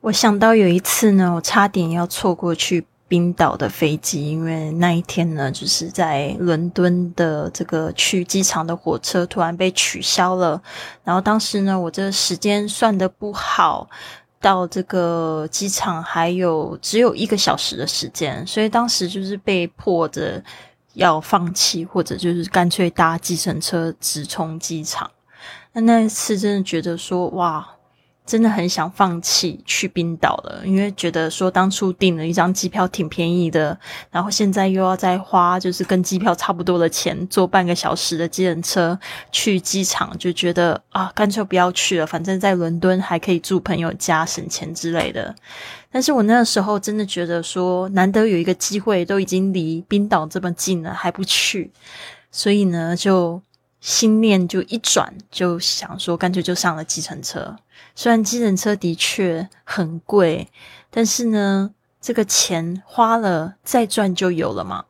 我想到有一次呢，我差点要错过去冰岛的飞机，因为那一天呢，就是在伦敦的这个去机场的火车突然被取消了。然后当时呢，我这时间算的不好，到这个机场还有只有一个小时的时间，所以当时就是被迫着要放弃，或者就是干脆搭计程车直冲机场。那那一次真的觉得说，哇！真的很想放弃去冰岛了，因为觉得说当初订了一张机票挺便宜的，然后现在又要再花就是跟机票差不多的钱，坐半个小时的机人车去机场，就觉得啊，干脆不要去了，反正在伦敦还可以住朋友家省钱之类的。但是我那个时候真的觉得说，难得有一个机会，都已经离冰岛这么近了，还不去，所以呢，就心念就一转，就想说干脆就上了计程车。虽然计程车的确很贵，但是呢，这个钱花了再赚就有了嘛。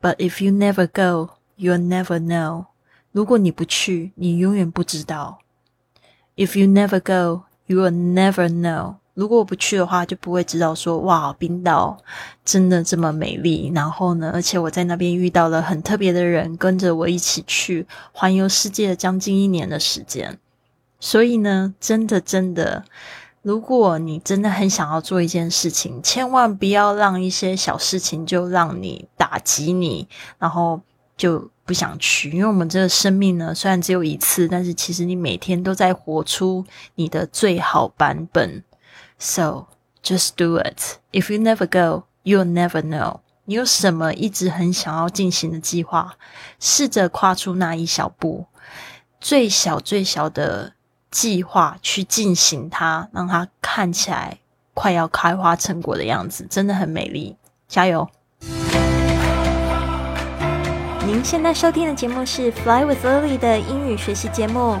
But if you never go, you'll never know。如果你不去，你永远不知道。If you never go, you'll never know。如果我不去的话，就不会知道说哇，冰岛真的这么美丽。然后呢，而且我在那边遇到了很特别的人，跟着我一起去环游世界将近一年的时间。所以呢，真的真的，如果你真的很想要做一件事情，千万不要让一些小事情就让你打击你，然后就不想去。因为我们这个生命呢，虽然只有一次，但是其实你每天都在活出你的最好版本。So just do it. If you never go, you'll never know. 你有什么一直很想要进行的计划？试着跨出那一小步，最小最小的。计划去进行它，让它看起来快要开花成果的样子，真的很美丽。加油！您现在收听的节目是《Fly with Lily》的英语学习节目，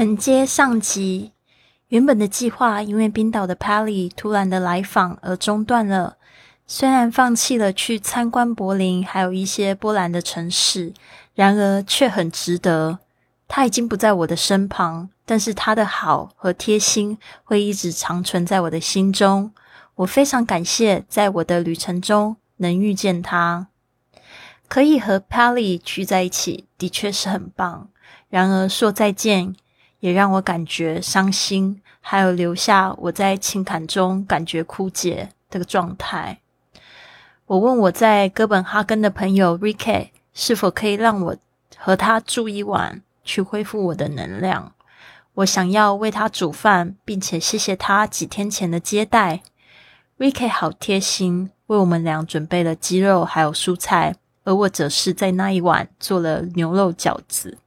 承接上集，原本的计划因为冰岛的 Pally 突然的来访而中断了。虽然放弃了去参观柏林，还有一些波兰的城市，然而却很值得。他已经不在我的身旁，但是他的好和贴心会一直长存在我的心中。我非常感谢在我的旅程中能遇见他，可以和 Pally 聚在一起，的确是很棒。然而说再见。也让我感觉伤心，还有留下我在情感中感觉枯竭的个状态。我问我在哥本哈根的朋友 Ricky 是否可以让我和他住一晚，去恢复我的能量。我想要为他煮饭，并且谢谢他几天前的接待。Ricky 好贴心，为我们俩准备了鸡肉还有蔬菜，而我则是在那一晚做了牛肉饺子。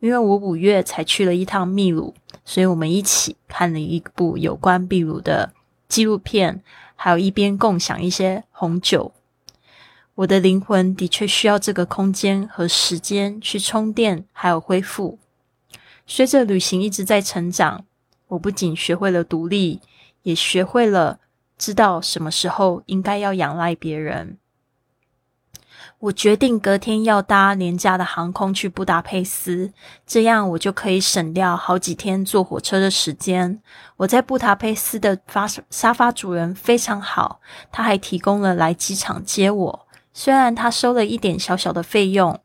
因为我五月才去了一趟秘鲁，所以我们一起看了一部有关秘鲁的纪录片，还有一边共享一些红酒。我的灵魂的确需要这个空间和时间去充电，还有恢复。随着旅行一直在成长，我不仅学会了独立，也学会了知道什么时候应该要仰赖别人。我决定隔天要搭廉价的航空去布达佩斯，这样我就可以省掉好几天坐火车的时间。我在布达佩斯的发沙发主人非常好，他还提供了来机场接我，虽然他收了一点小小的费用，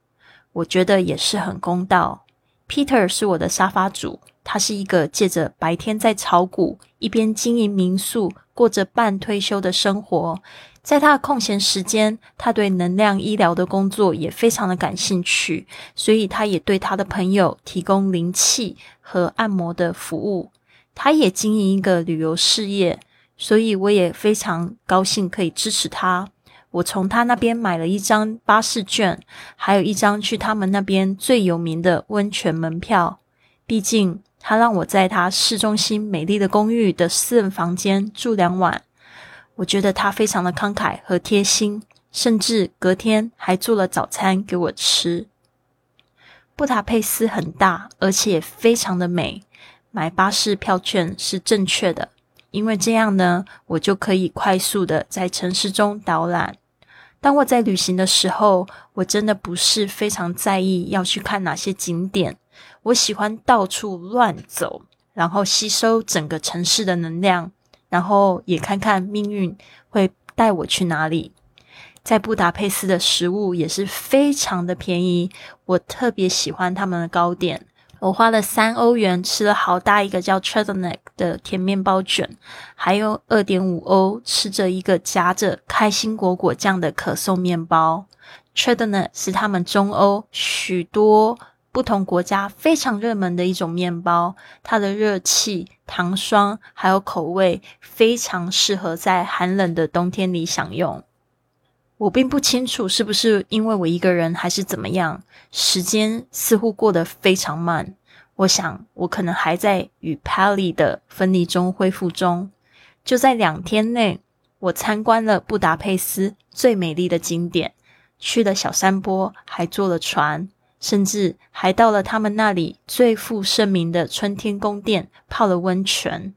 我觉得也是很公道。Peter 是我的沙发主，他是一个借着白天在炒股，一边经营民宿，过着半退休的生活。在他的空闲时间，他对能量医疗的工作也非常的感兴趣，所以他也对他的朋友提供灵气和按摩的服务。他也经营一个旅游事业，所以我也非常高兴可以支持他。我从他那边买了一张巴士券，还有一张去他们那边最有名的温泉门票。毕竟他让我在他市中心美丽的公寓的私人房间住两晚。我觉得他非常的慷慨和贴心，甚至隔天还做了早餐给我吃。布达佩斯很大，而且非常的美。买巴士票券是正确的，因为这样呢，我就可以快速的在城市中导览。当我在旅行的时候，我真的不是非常在意要去看哪些景点，我喜欢到处乱走，然后吸收整个城市的能量。然后也看看命运会带我去哪里。在布达佩斯的食物也是非常的便宜，我特别喜欢他们的糕点。我花了三欧元吃了好大一个叫 t r e d e n e k 的甜面包卷，还有二点五欧吃着一个夹着开心果果酱的可颂面包。t r e d e n e k 是他们中欧许多。不同国家非常热门的一种面包，它的热气、糖霜还有口味非常适合在寒冷的冬天里享用。我并不清楚是不是因为我一个人还是怎么样，时间似乎过得非常慢。我想我可能还在与 Pally 的分离中恢复中。就在两天内，我参观了布达佩斯最美丽的景点，去了小山坡，还坐了船。甚至还到了他们那里最负盛名的春天宫殿泡了温泉。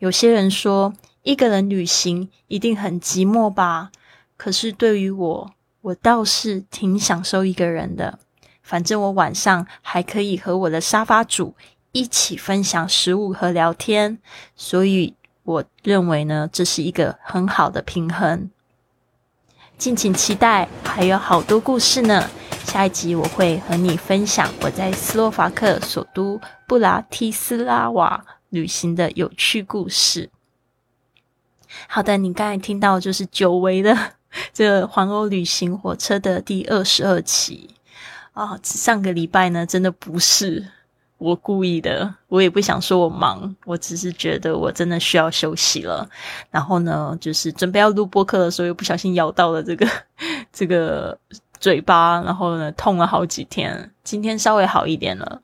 有些人说，一个人旅行一定很寂寞吧？可是对于我，我倒是挺享受一个人的。反正我晚上还可以和我的沙发主一起分享食物和聊天，所以我认为呢，这是一个很好的平衡。敬请期待，还有好多故事呢。下一集我会和你分享我在斯洛伐克首都布拉提斯拉瓦旅行的有趣故事。好的，你刚才听到就是久违的这个环欧旅行火车的第二十二期啊。上个礼拜呢，真的不是我故意的，我也不想说我忙，我只是觉得我真的需要休息了。然后呢，就是准备要录播客的时候，又不小心咬到了这个这个。嘴巴，然后呢，痛了好几天。今天稍微好一点了，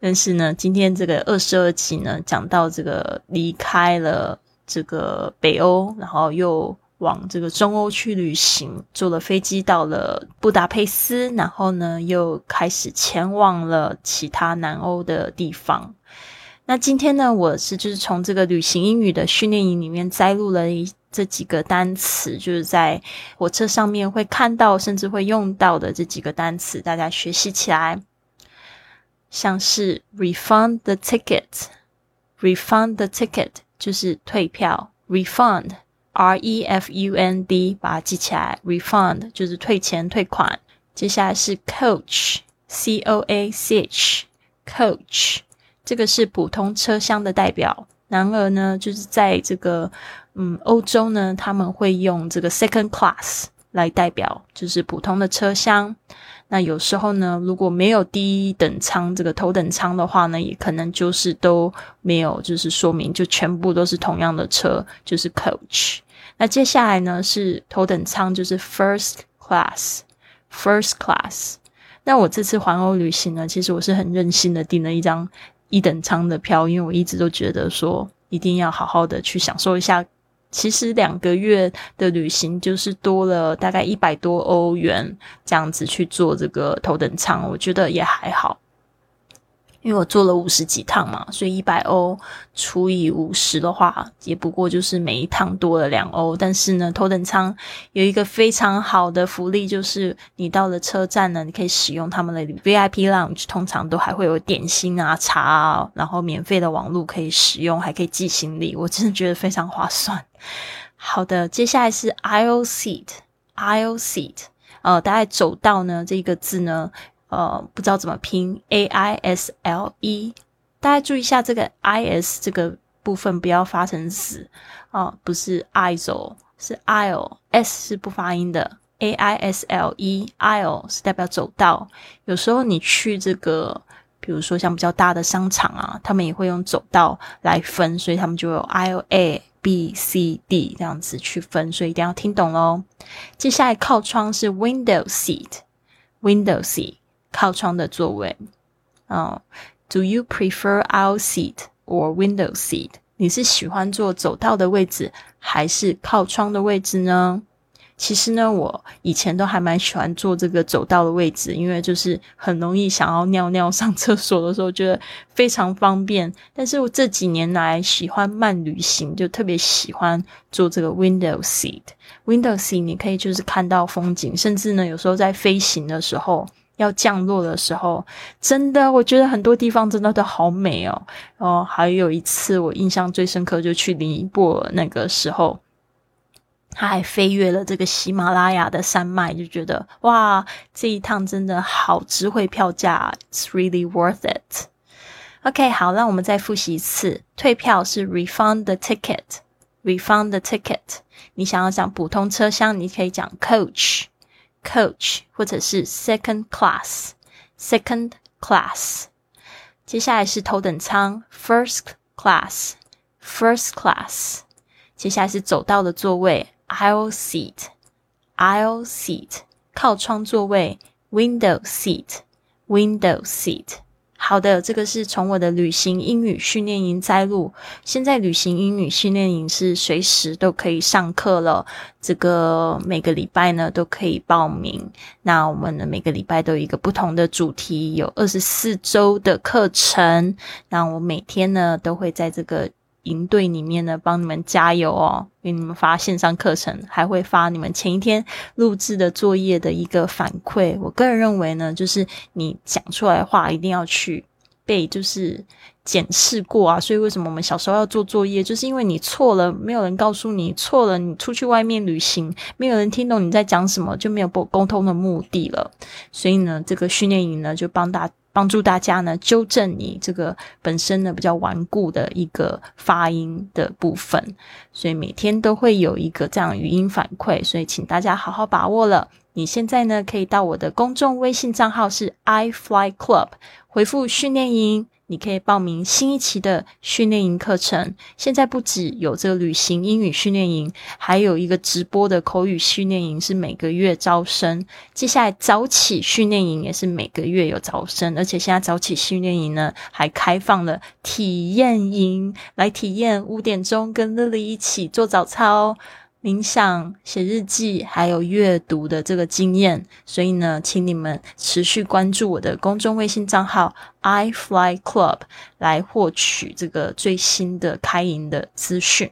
但是呢，今天这个二十二集呢，讲到这个离开了这个北欧，然后又往这个中欧去旅行，坐了飞机到了布达佩斯，然后呢，又开始前往了其他南欧的地方。那今天呢，我是就是从这个旅行英语的训练营里面摘录了一。这几个单词就是在火车上面会看到，甚至会用到的这几个单词，大家学习起来。像是 refund the ticket，refund the ticket 就是退票，refund，r e f u n d，把它记起来，refund 就是退钱退款。接下来是 coach，c o a c h，coach，这个是普通车厢的代表。然而呢，就是在这个。嗯，欧洲呢，他们会用这个 second class 来代表，就是普通的车厢。那有时候呢，如果没有第一等舱这个头等舱的话呢，也可能就是都没有，就是说明就全部都是同样的车，就是 coach。那接下来呢是头等舱，就是 first class，first class。那我这次环欧旅行呢，其实我是很任性的订了一张一等舱的票，因为我一直都觉得说一定要好好的去享受一下。其实两个月的旅行就是多了大概一百多欧元，这样子去做这个头等舱，我觉得也还好。因为我做了五十几趟嘛，所以一百欧除以五十的话，也不过就是每一趟多了两欧。但是呢，头等舱有一个非常好的福利，就是你到了车站呢，你可以使用他们的 VIP lounge，通常都还会有点心啊、茶啊，然后免费的网络可以使用，还可以寄行李，我真的觉得非常划算。好的，接下来是 aisle seat，aisle seat，呃，大概走道呢这个字呢。呃，不知道怎么拼，a i s l e，大家注意一下这个 i s 这个部分不要发成死啊，不是 isle 是 isle，S 是不发音的，A I S L E，isle 是代表走道。有时候你去这个，比如说像比较大的商场啊，他们也会用走道来分，所以他们就有 I O A B C D 这样子去分，所以一定要听懂喽。接下来靠窗是 window seat，window seat。靠窗的座位，哦，Do you prefer aisle seat or window seat？你是喜欢坐走道的位置，还是靠窗的位置呢？其实呢，我以前都还蛮喜欢坐这个走道的位置，因为就是很容易想要尿尿、上厕所的时候，觉得非常方便。但是我这几年来喜欢慢旅行，就特别喜欢坐这个 window seat。window seat 你可以就是看到风景，甚至呢，有时候在飞行的时候。要降落的时候，真的，我觉得很多地方真的都好美哦。哦，还有一次我印象最深刻，就去尼泊尔那个时候，他还飞越了这个喜马拉雅的山脉，就觉得哇，这一趟真的好值回票价，It's really worth it。OK，好，那我们再复习一次，退票是 refund the ticket，refund the ticket。你想要讲普通车厢，你可以讲 coach。Coach 或者是 Second Class，Second Class。接下来是头等舱，First Class，First Class。接下来是走道的座位，Aisle Seat，Aisle Seat。靠窗座位，Window Seat，Window Seat。好的，这个是从我的旅行英语训练营摘录。现在旅行英语训练营是随时都可以上课了，这个每个礼拜呢都可以报名。那我们呢每个礼拜都有一个不同的主题，有二十四周的课程。那我每天呢都会在这个。营队里面呢，帮你们加油哦，给你们发线上课程，还会发你们前一天录制的作业的一个反馈。我个人认为呢，就是你讲出来话一定要去被就是检视过啊。所以为什么我们小时候要做作业，就是因为你错了，没有人告诉你错了，你出去外面旅行，没有人听懂你在讲什么，就没有沟通的目的了。所以呢，这个训练营呢，就帮大。帮助大家呢纠正你这个本身呢比较顽固的一个发音的部分，所以每天都会有一个这样语音反馈，所以请大家好好把握了。你现在呢可以到我的公众微信账号是 i fly club 回复训练营。你可以报名新一期的训练营课程。现在不止有这个旅行英语训练营，还有一个直播的口语训练营，是每个月招生。接下来早起训练营也是每个月有招生，而且现在早起训练营呢还开放了体验营，来体验五点钟跟乐乐一起做早操。冥想、写日记，还有阅读的这个经验，所以呢，请你们持续关注我的公众微信账号 i fly club 来获取这个最新的开营的资讯。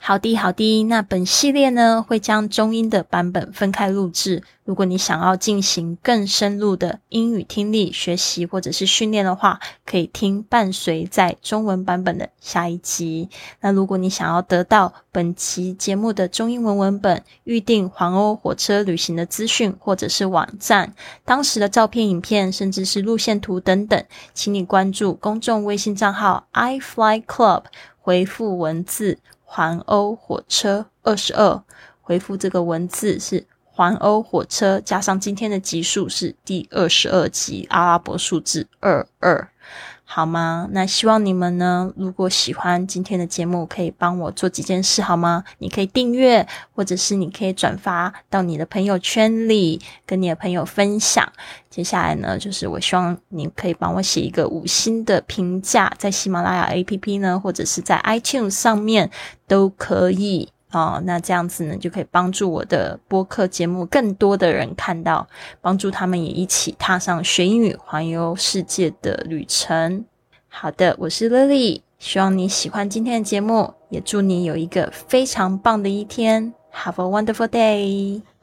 好的，好的。那本系列呢，会将中英的版本分开录制。如果你想要进行更深入的英语听力学习或者是训练的话，可以听伴随在中文版本的下一集。那如果你想要得到本期节目的中英文文本、预定环欧火车旅行的资讯或者是网站、当时的照片、影片，甚至是路线图等等，请你关注公众微信账号 i fly club，回复文字。环欧火车二十二，回复这个文字是环欧火车加上今天的集数是第二十二集，阿拉伯数字二二。好吗？那希望你们呢，如果喜欢今天的节目，可以帮我做几件事好吗？你可以订阅，或者是你可以转发到你的朋友圈里，跟你的朋友分享。接下来呢，就是我希望你可以帮我写一个五星的评价，在喜马拉雅 APP 呢，或者是在 iTunes 上面都可以。哦，那这样子呢，就可以帮助我的播客节目更多的人看到，帮助他们也一起踏上学英语环游世界的旅程。好的，我是 Lily，希望你喜欢今天的节目，也祝你有一个非常棒的一天。Have a wonderful day。